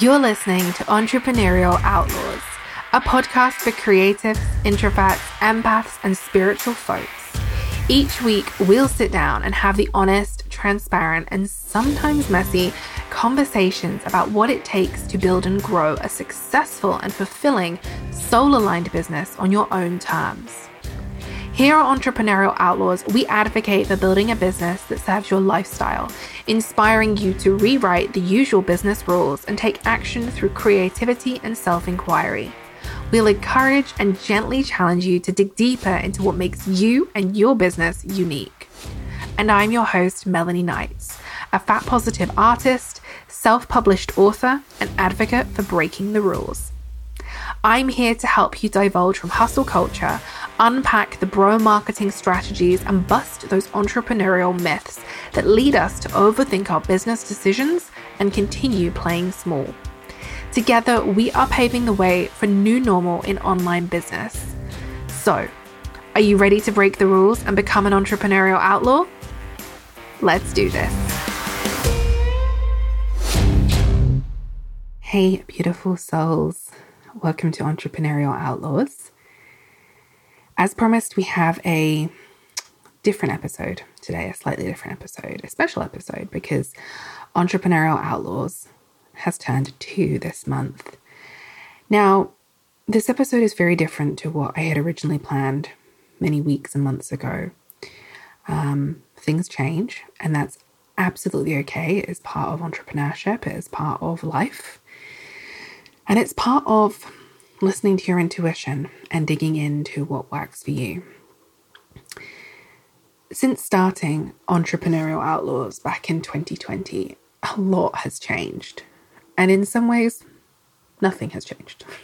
You're listening to Entrepreneurial Outlaws, a podcast for creatives, introverts, empaths, and spiritual folks. Each week, we'll sit down and have the honest, transparent, and sometimes messy conversations about what it takes to build and grow a successful and fulfilling soul aligned business on your own terms. Here at Entrepreneurial Outlaws, we advocate for building a business that serves your lifestyle, inspiring you to rewrite the usual business rules and take action through creativity and self inquiry. We'll encourage and gently challenge you to dig deeper into what makes you and your business unique. And I'm your host, Melanie Knights, a fat positive artist, self published author, and advocate for breaking the rules. I'm here to help you divulge from hustle culture unpack the bro marketing strategies, and bust those entrepreneurial myths that lead us to overthink our business decisions and continue playing small. Together, we are paving the way for new normal in online business. So, are you ready to break the rules and become an entrepreneurial outlaw? Let's do this. Hey, beautiful souls. Welcome to Entrepreneurial Outlaws. As promised, we have a different episode today, a slightly different episode, a special episode, because Entrepreneurial Outlaws has turned two this month. Now, this episode is very different to what I had originally planned many weeks and months ago. Um, things change, and that's absolutely okay. It is part of entrepreneurship, it is part of life, and it's part of listening to your intuition and digging into what works for you. Since starting Entrepreneurial Outlaws back in 2020, a lot has changed. And in some ways, nothing has changed.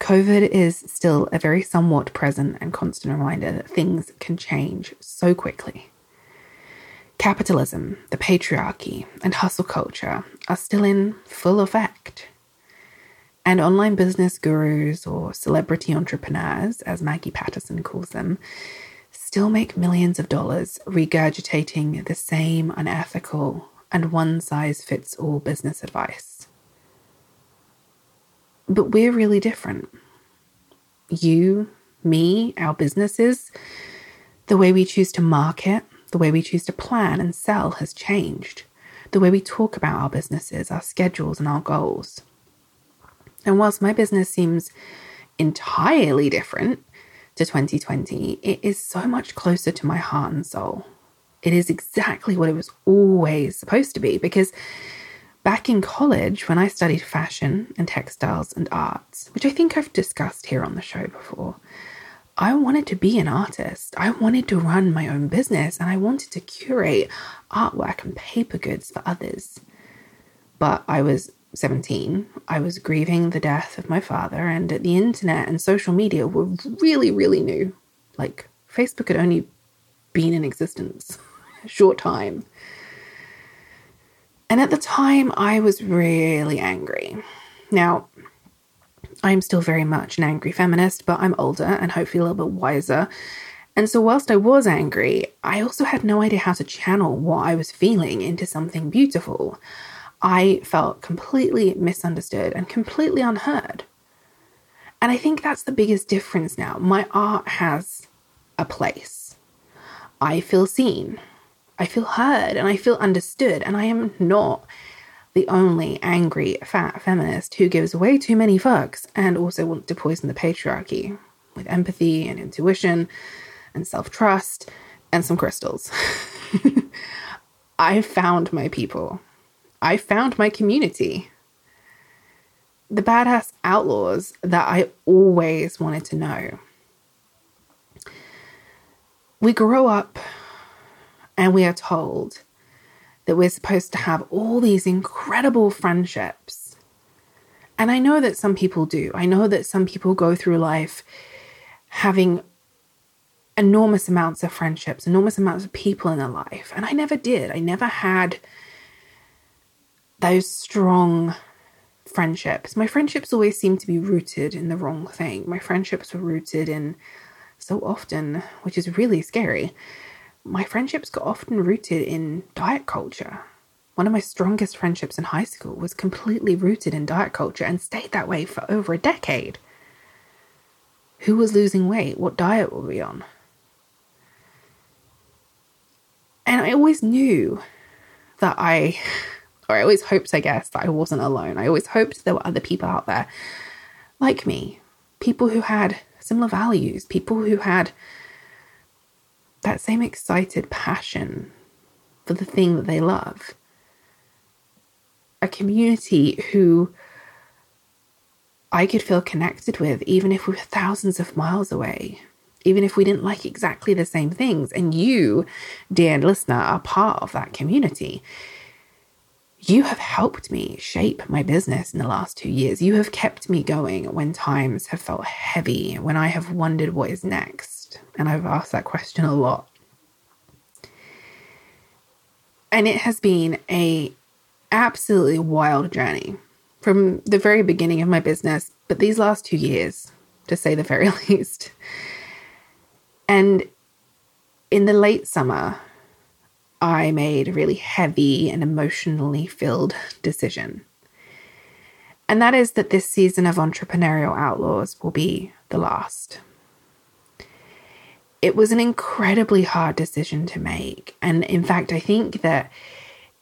COVID is still a very somewhat present and constant reminder that things can change so quickly. Capitalism, the patriarchy, and hustle culture are still in full effect. And online business gurus or celebrity entrepreneurs, as Maggie Patterson calls them, still make millions of dollars regurgitating the same unethical and one size fits all business advice. But we're really different. You, me, our businesses, the way we choose to market, the way we choose to plan and sell has changed. The way we talk about our businesses, our schedules, and our goals. And whilst my business seems entirely different to 2020, it is so much closer to my heart and soul. It is exactly what it was always supposed to be because back in college, when I studied fashion and textiles and arts, which I think I've discussed here on the show before, I wanted to be an artist. I wanted to run my own business and I wanted to curate artwork and paper goods for others. But I was 17, I was grieving the death of my father, and the internet and social media were really, really new. Like, Facebook had only been in existence a short time. And at the time, I was really angry. Now, I'm still very much an angry feminist, but I'm older and hopefully a little bit wiser. And so, whilst I was angry, I also had no idea how to channel what I was feeling into something beautiful. I felt completely misunderstood and completely unheard. And I think that's the biggest difference now. My art has a place. I feel seen, I feel heard, and I feel understood. And I am not the only angry fat feminist who gives way too many fucks and also wants to poison the patriarchy with empathy and intuition and self trust and some crystals. I found my people. I found my community. The badass outlaws that I always wanted to know. We grow up and we are told that we're supposed to have all these incredible friendships. And I know that some people do. I know that some people go through life having enormous amounts of friendships, enormous amounts of people in their life. And I never did. I never had those strong friendships. My friendships always seem to be rooted in the wrong thing. My friendships were rooted in so often, which is really scary. My friendships got often rooted in diet culture. one of my strongest friendships in high school was completely rooted in diet culture and stayed that way for over a decade. Who was losing weight? What diet were we on? And I always knew that I, or I always hoped, I guess, that I wasn't alone. I always hoped there were other people out there like me, people who had similar values, people who had that same excited passion for the thing that they love. A community who I could feel connected with, even if we were thousands of miles away, even if we didn't like exactly the same things. And you, dear listener, are part of that community. You have helped me shape my business in the last two years. You have kept me going when times have felt heavy, when I have wondered what is next. And I've asked that question a lot. And it has been a absolutely wild journey from the very beginning of my business, but these last two years, to say the very least. And in the late summer, I made a really heavy and emotionally filled decision. And that is that this season of Entrepreneurial Outlaws will be the last. It was an incredibly hard decision to make. And in fact, I think that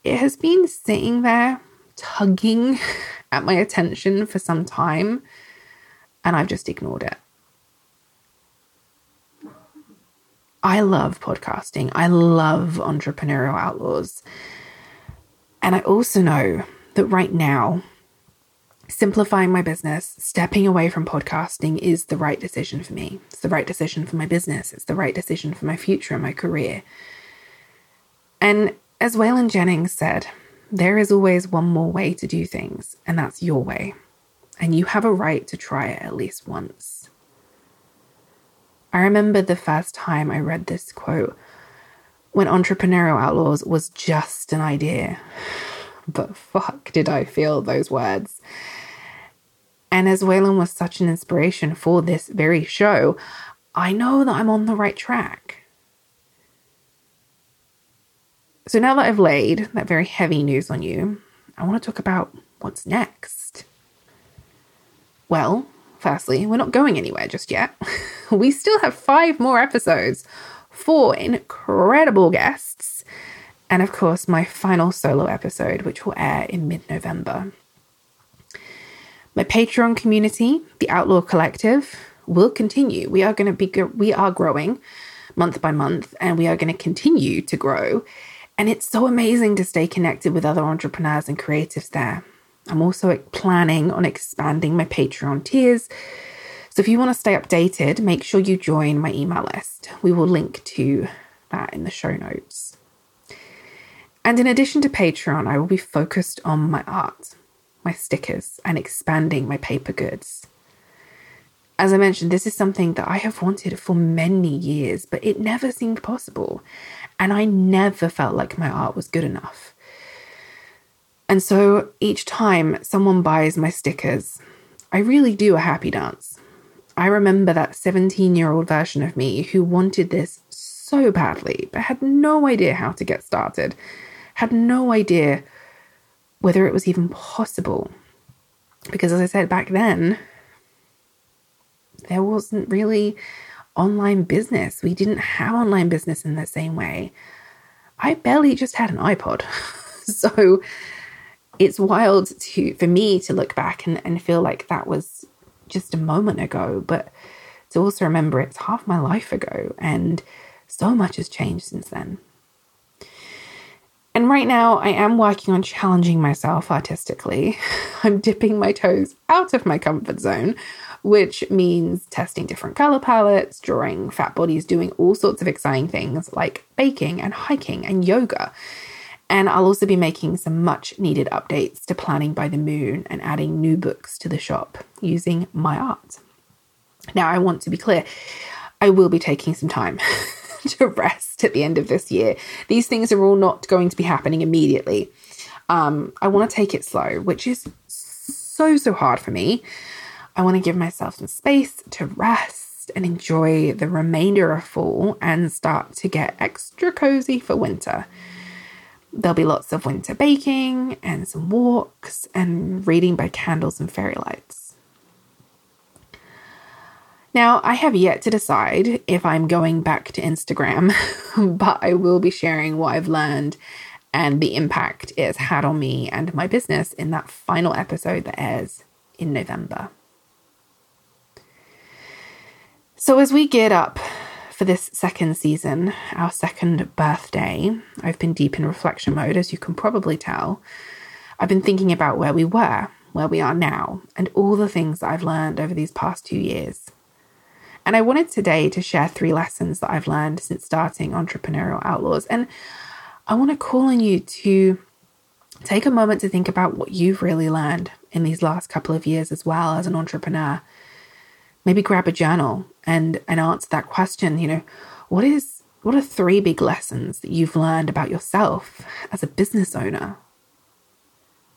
it has been sitting there tugging at my attention for some time, and I've just ignored it. I love podcasting. I love entrepreneurial outlaws. And I also know that right now, simplifying my business, stepping away from podcasting is the right decision for me. It's the right decision for my business. It's the right decision for my future and my career. And as Waylon Jennings said, there is always one more way to do things, and that's your way. And you have a right to try it at least once. I remember the first time I read this quote when Entrepreneurial Outlaws was just an idea. But fuck, did I feel those words. And as Waylon was such an inspiration for this very show, I know that I'm on the right track. So now that I've laid that very heavy news on you, I want to talk about what's next. Well, firstly, we're not going anywhere just yet. we still have five more episodes, four incredible guests, and of course, my final solo episode, which will air in mid November. My Patreon community, the Outlaw Collective, will continue. We are going to be we are growing month by month and we are going to continue to grow and it's so amazing to stay connected with other entrepreneurs and creatives there. I'm also planning on expanding my Patreon tiers. So if you want to stay updated, make sure you join my email list. We will link to that in the show notes. And in addition to Patreon, I will be focused on my art, my stickers, and expanding my paper goods. As I mentioned, this is something that I have wanted for many years, but it never seemed possible. And I never felt like my art was good enough. And so each time someone buys my stickers, I really do a happy dance. I remember that 17 year old version of me who wanted this so badly, but had no idea how to get started, had no idea whether it was even possible. Because as I said back then, there wasn't really online business. We didn't have online business in the same way. I barely just had an iPod. so it's wild to for me to look back and, and feel like that was just a moment ago, but to also remember it's half my life ago and so much has changed since then. And right now, I am working on challenging myself artistically. I'm dipping my toes out of my comfort zone which means testing different color palettes, drawing fat bodies, doing all sorts of exciting things like baking and hiking and yoga. And I'll also be making some much needed updates to Planning by the Moon and adding new books to the shop using my art. Now, I want to be clear, I will be taking some time to rest at the end of this year. These things are all not going to be happening immediately. Um, I want to take it slow, which is so, so hard for me. I want to give myself some space to rest and enjoy the remainder of fall and start to get extra cozy for winter. There'll be lots of winter baking and some walks and reading by candles and fairy lights. Now, I have yet to decide if I'm going back to Instagram, but I will be sharing what I've learned and the impact it's had on me and my business in that final episode that airs in November. So, as we geared up for this second season, our second birthday, I've been deep in reflection mode, as you can probably tell. I've been thinking about where we were, where we are now, and all the things that I've learned over these past two years. And I wanted today to share three lessons that I've learned since starting Entrepreneurial Outlaws. And I want to call on you to take a moment to think about what you've really learned in these last couple of years as well as an entrepreneur. Maybe grab a journal and, and answer that question. You know, what is what are three big lessons that you've learned about yourself as a business owner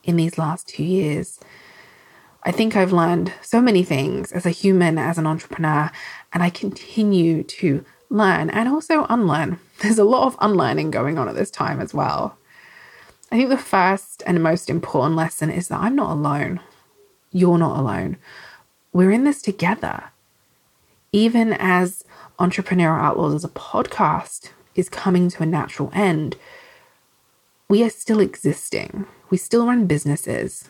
in these last two years? I think I've learned so many things as a human, as an entrepreneur, and I continue to learn and also unlearn. There's a lot of unlearning going on at this time as well. I think the first and most important lesson is that I'm not alone. You're not alone. We're in this together. Even as Entrepreneurial Outlaws as a podcast is coming to a natural end, we are still existing. We still run businesses.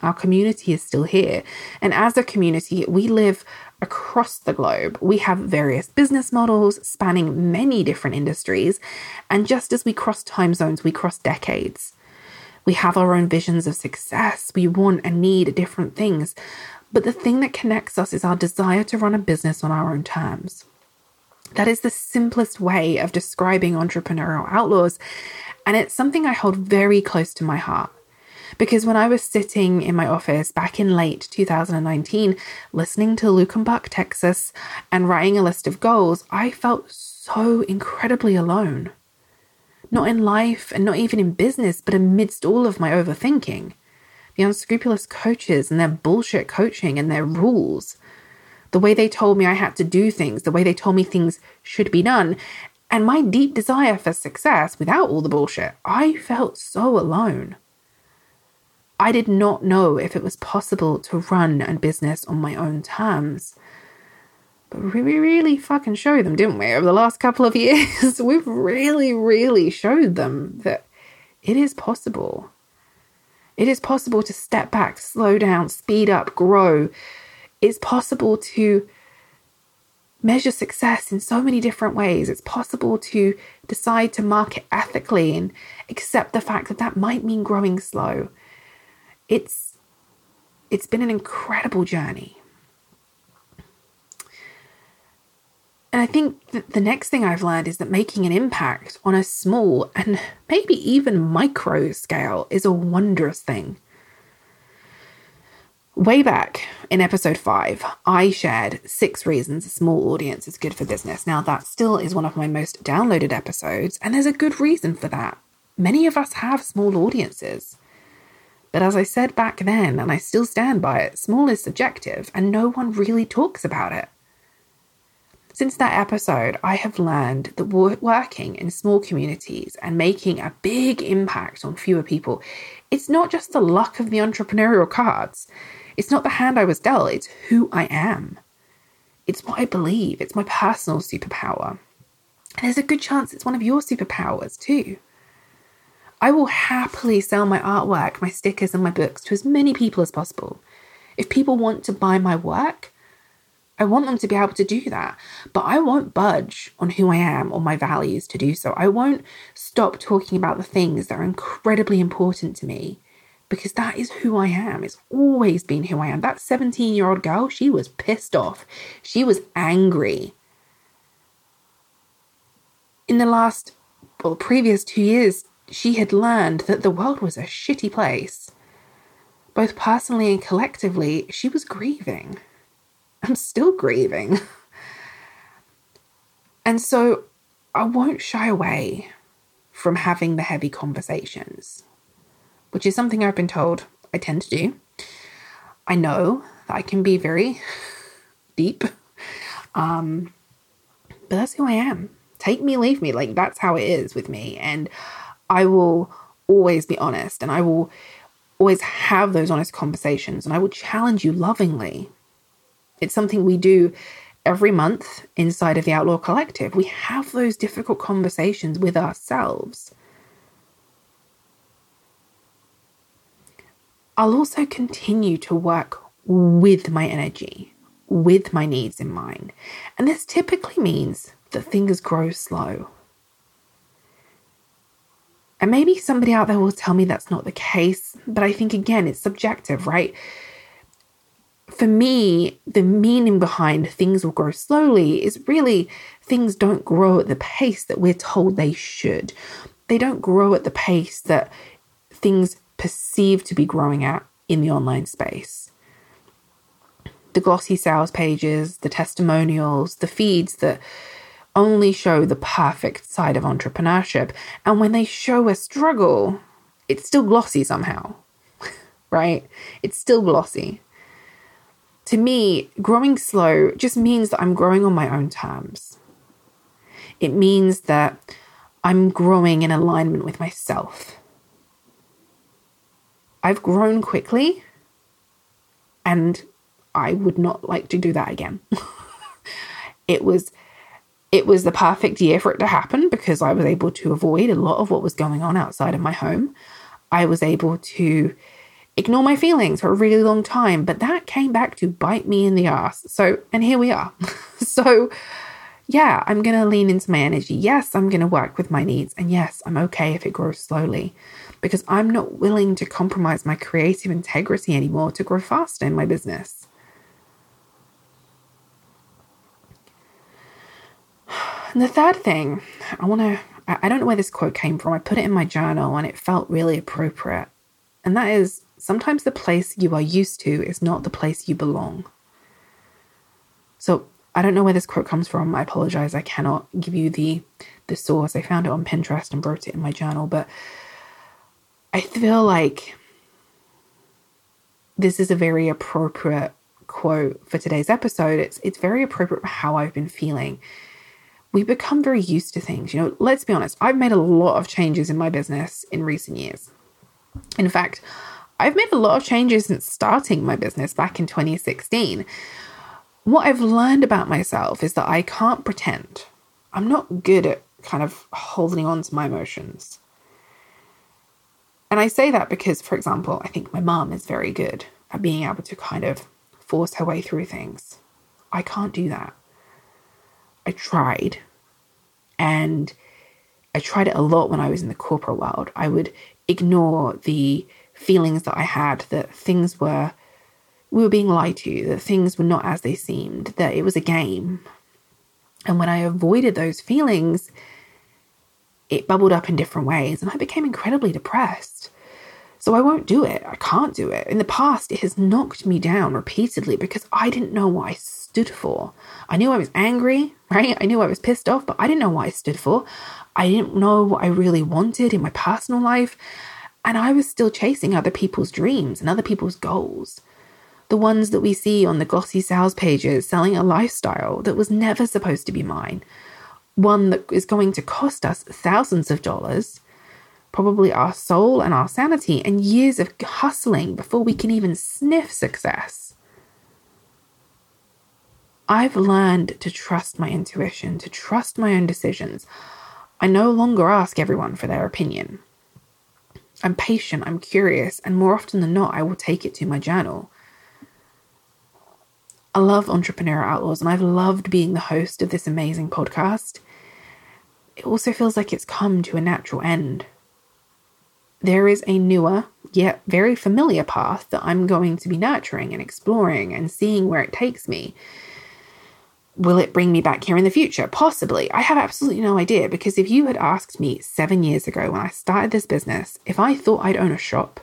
Our community is still here. And as a community, we live across the globe. We have various business models spanning many different industries. And just as we cross time zones, we cross decades. We have our own visions of success. We want and need different things. But the thing that connects us is our desire to run a business on our own terms. That is the simplest way of describing entrepreneurial outlaws. And it's something I hold very close to my heart. Because when I was sitting in my office back in late 2019, listening to Luckenbach, Texas, and writing a list of goals, I felt so incredibly alone. Not in life and not even in business, but amidst all of my overthinking. The unscrupulous coaches and their bullshit coaching and their rules. The way they told me I had to do things, the way they told me things should be done, and my deep desire for success without all the bullshit. I felt so alone. I did not know if it was possible to run a business on my own terms. But we really fucking showed them, didn't we? Over the last couple of years, we've really, really showed them that it is possible. It is possible to step back, slow down, speed up, grow. It's possible to measure success in so many different ways. It's possible to decide to market ethically and accept the fact that that might mean growing slow it's it's been an incredible journey. And I think that the next thing I've learned is that making an impact on a small and maybe even micro scale is a wondrous thing. Way back in episode five, I shared six reasons a small audience is good for business. Now, that still is one of my most downloaded episodes, and there's a good reason for that. Many of us have small audiences. But as I said back then, and I still stand by it, small is subjective and no one really talks about it. Since that episode, I have learned that working in small communities and making a big impact on fewer people, it's not just the luck of the entrepreneurial cards. It's not the hand I was dealt, it's who I am. It's what I believe, it's my personal superpower. And there's a good chance it's one of your superpowers too. I will happily sell my artwork, my stickers, and my books to as many people as possible. If people want to buy my work, I want them to be able to do that. But I won't budge on who I am or my values to do so. I won't stop talking about the things that are incredibly important to me because that is who I am. It's always been who I am. That 17 year old girl, she was pissed off. She was angry. In the last, well, previous two years, she had learned that the world was a shitty place. Both personally and collectively, she was grieving. I'm still grieving. and so I won't shy away from having the heavy conversations, which is something I've been told I tend to do. I know that I can be very deep, um, but that's who I am. Take me, leave me. Like, that's how it is with me. And I will always be honest and I will always have those honest conversations and I will challenge you lovingly. It's something we do every month inside of the Outlaw Collective. We have those difficult conversations with ourselves. I'll also continue to work with my energy, with my needs in mind. And this typically means that things grow slow. And maybe somebody out there will tell me that's not the case, but I think again, it's subjective, right? For me, the meaning behind things will grow slowly is really things don't grow at the pace that we're told they should. They don't grow at the pace that things perceived to be growing at in the online space. The glossy sales pages, the testimonials, the feeds that only show the perfect side of entrepreneurship. And when they show a struggle, it's still glossy somehow, right? It's still glossy. To me, growing slow just means that I'm growing on my own terms. It means that I'm growing in alignment with myself. I've grown quickly and I would not like to do that again. it was it was the perfect year for it to happen because I was able to avoid a lot of what was going on outside of my home. I was able to ignore my feelings for a really long time, but that came back to bite me in the ass. So, and here we are. so, yeah, I'm going to lean into my energy. Yes, I'm going to work with my needs. And yes, I'm okay if it grows slowly because I'm not willing to compromise my creative integrity anymore to grow faster in my business. And the third thing, I want to, I don't know where this quote came from. I put it in my journal and it felt really appropriate. And that is sometimes the place you are used to is not the place you belong. So I don't know where this quote comes from. I apologize. I cannot give you the the source. I found it on Pinterest and wrote it in my journal, but I feel like this is a very appropriate quote for today's episode. It's it's very appropriate for how I've been feeling. We become very used to things. You know, let's be honest, I've made a lot of changes in my business in recent years. In fact, I've made a lot of changes since starting my business back in 2016. What I've learned about myself is that I can't pretend. I'm not good at kind of holding on to my emotions. And I say that because, for example, I think my mom is very good at being able to kind of force her way through things. I can't do that. I tried. And I tried it a lot when I was in the corporate world. I would ignore the feelings that I had that things were, we were being lied to, that things were not as they seemed, that it was a game. And when I avoided those feelings, it bubbled up in different ways and I became incredibly depressed. So I won't do it. I can't do it. In the past, it has knocked me down repeatedly because I didn't know what I stood for. I knew I was angry, right? I knew I was pissed off, but I didn't know what I stood for. I didn't know what I really wanted in my personal life. And I was still chasing other people's dreams and other people's goals. The ones that we see on the glossy sales pages selling a lifestyle that was never supposed to be mine one that is going to cost us thousands of dollars, probably our soul and our sanity, and years of hustling before we can even sniff success. I've learned to trust my intuition, to trust my own decisions. I no longer ask everyone for their opinion. I'm patient, I'm curious, and more often than not, I will take it to my journal. I love Entrepreneur Outlaws and I've loved being the host of this amazing podcast. It also feels like it's come to a natural end. There is a newer, yet very familiar path that I'm going to be nurturing and exploring and seeing where it takes me. Will it bring me back here in the future? Possibly. I have absolutely no idea because if you had asked me seven years ago when I started this business if I thought I'd own a shop,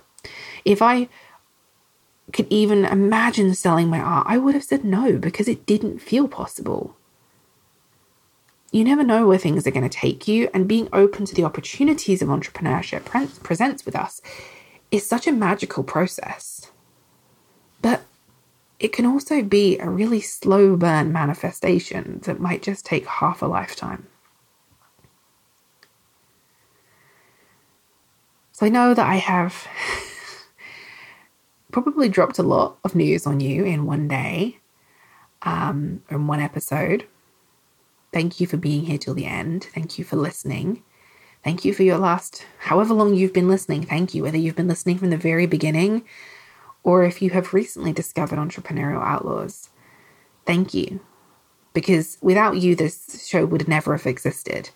if I could even imagine selling my art, I would have said no because it didn't feel possible. You never know where things are going to take you, and being open to the opportunities of entrepreneurship pre- presents with us is such a magical process. But it can also be a really slow burn manifestation that might just take half a lifetime. So I know that I have probably dropped a lot of news on you in one day, um, in one episode. Thank you for being here till the end. Thank you for listening. Thank you for your last, however long you've been listening. Thank you, whether you've been listening from the very beginning or if you have recently discovered Entrepreneurial Outlaws. Thank you. Because without you, this show would never have existed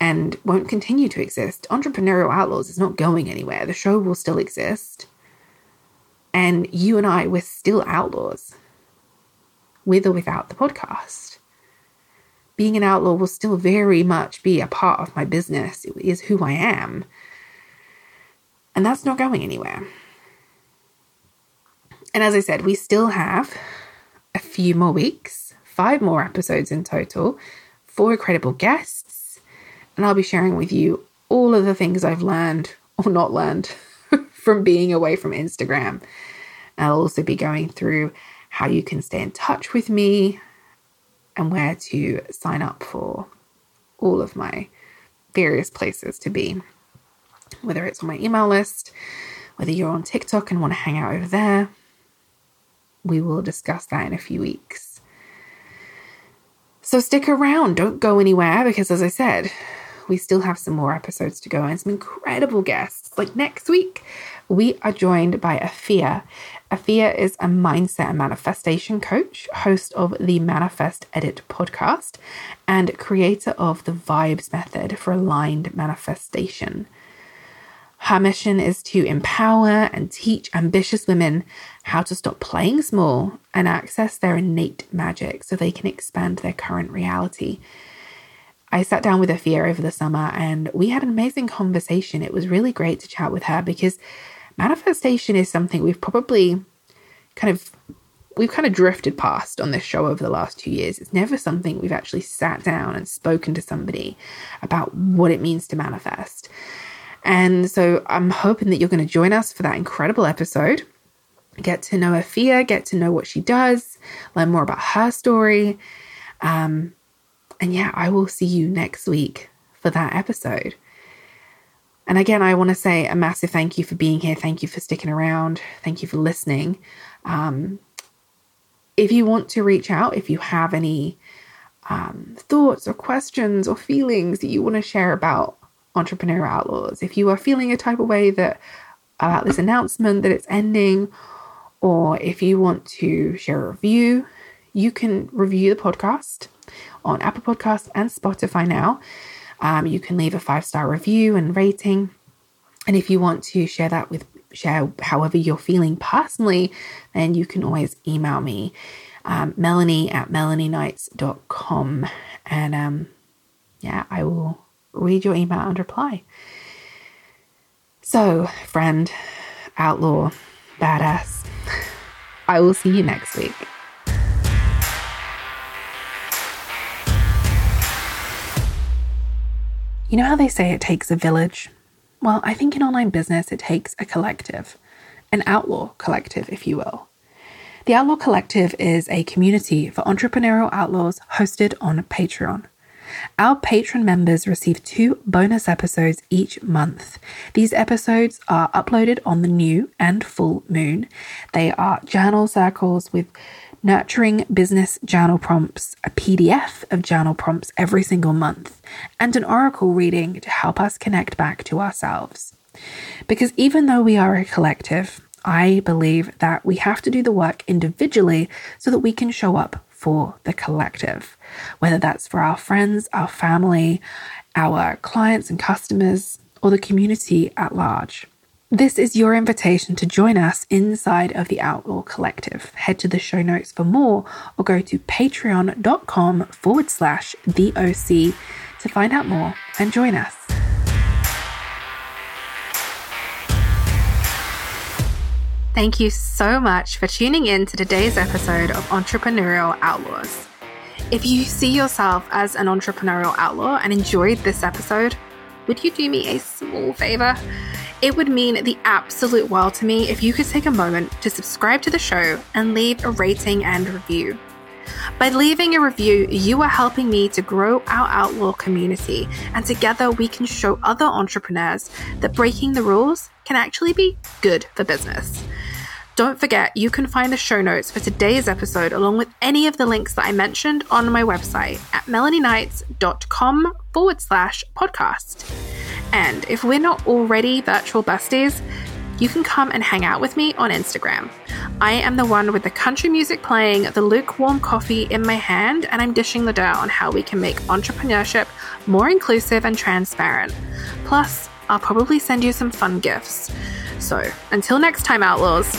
and won't continue to exist. Entrepreneurial Outlaws is not going anywhere. The show will still exist. And you and I, we're still outlaws, with or without the podcast. Being an outlaw will still very much be a part of my business. It is who I am. And that's not going anywhere. And as I said, we still have a few more weeks, five more episodes in total, four incredible guests. And I'll be sharing with you all of the things I've learned or not learned from being away from Instagram. I'll also be going through how you can stay in touch with me and where to sign up for all of my various places to be, whether it's on my email list, whether you're on TikTok and want to hang out over there. We will discuss that in a few weeks. So stick around, don't go anywhere because, as I said, we still have some more episodes to go and some incredible guests. Like next week, we are joined by Afia. Afia is a mindset and manifestation coach, host of the Manifest Edit podcast, and creator of the Vibes Method for Aligned Manifestation. Her mission is to empower and teach ambitious women how to stop playing small and access their innate magic so they can expand their current reality. I sat down with Afia over the summer and we had an amazing conversation. It was really great to chat with her because manifestation is something we've probably kind of we've kind of drifted past on this show over the last two years. It's never something we've actually sat down and spoken to somebody about what it means to manifest. And so I'm hoping that you're going to join us for that incredible episode. Get to know Afia, get to know what she does, learn more about her story. Um, and yeah, I will see you next week for that episode. And again, I want to say a massive thank you for being here. Thank you for sticking around. Thank you for listening. Um, if you want to reach out, if you have any um, thoughts or questions or feelings that you want to share about Entrepreneur Outlaws, if you are feeling a type of way that about this announcement that it's ending, or if you want to share a review, you can review the podcast on Apple Podcasts and Spotify now. Um, you can leave a five star review and rating. And if you want to share that with share however you're feeling personally, then you can always email me, um, Melanie at melanieknights.com. And um, yeah, I will read your email and reply. So, friend, outlaw, badass, I will see you next week. You know how they say it takes a village? Well, I think in online business, it takes a collective, an outlaw collective, if you will. The Outlaw Collective is a community for entrepreneurial outlaws hosted on Patreon. Our patron members receive two bonus episodes each month. These episodes are uploaded on the new and full moon. They are journal circles with nurturing business journal prompts, a PDF of journal prompts every single month, and an oracle reading to help us connect back to ourselves. Because even though we are a collective, I believe that we have to do the work individually so that we can show up for the collective, whether that's for our friends, our family, our clients and customers, or the community at large. This is your invitation to join us inside of the Outlaw Collective. Head to the show notes for more or go to patreon.com forward slash the OC to find out more and join us. Thank you so much for tuning in to today's episode of Entrepreneurial Outlaws. If you see yourself as an entrepreneurial outlaw and enjoyed this episode, would you do me a small favor? It would mean the absolute world to me if you could take a moment to subscribe to the show and leave a rating and review. By leaving a review, you are helping me to grow our outlaw community, and together we can show other entrepreneurs that breaking the rules can actually be good for business. Don't forget, you can find the show notes for today's episode along with any of the links that I mentioned on my website at melanieknights.com forward slash podcast. And if we're not already virtual besties, you can come and hang out with me on Instagram. I am the one with the country music playing, the lukewarm coffee in my hand, and I'm dishing the dirt on how we can make entrepreneurship more inclusive and transparent. Plus, I'll probably send you some fun gifts. So, until next time, Outlaws.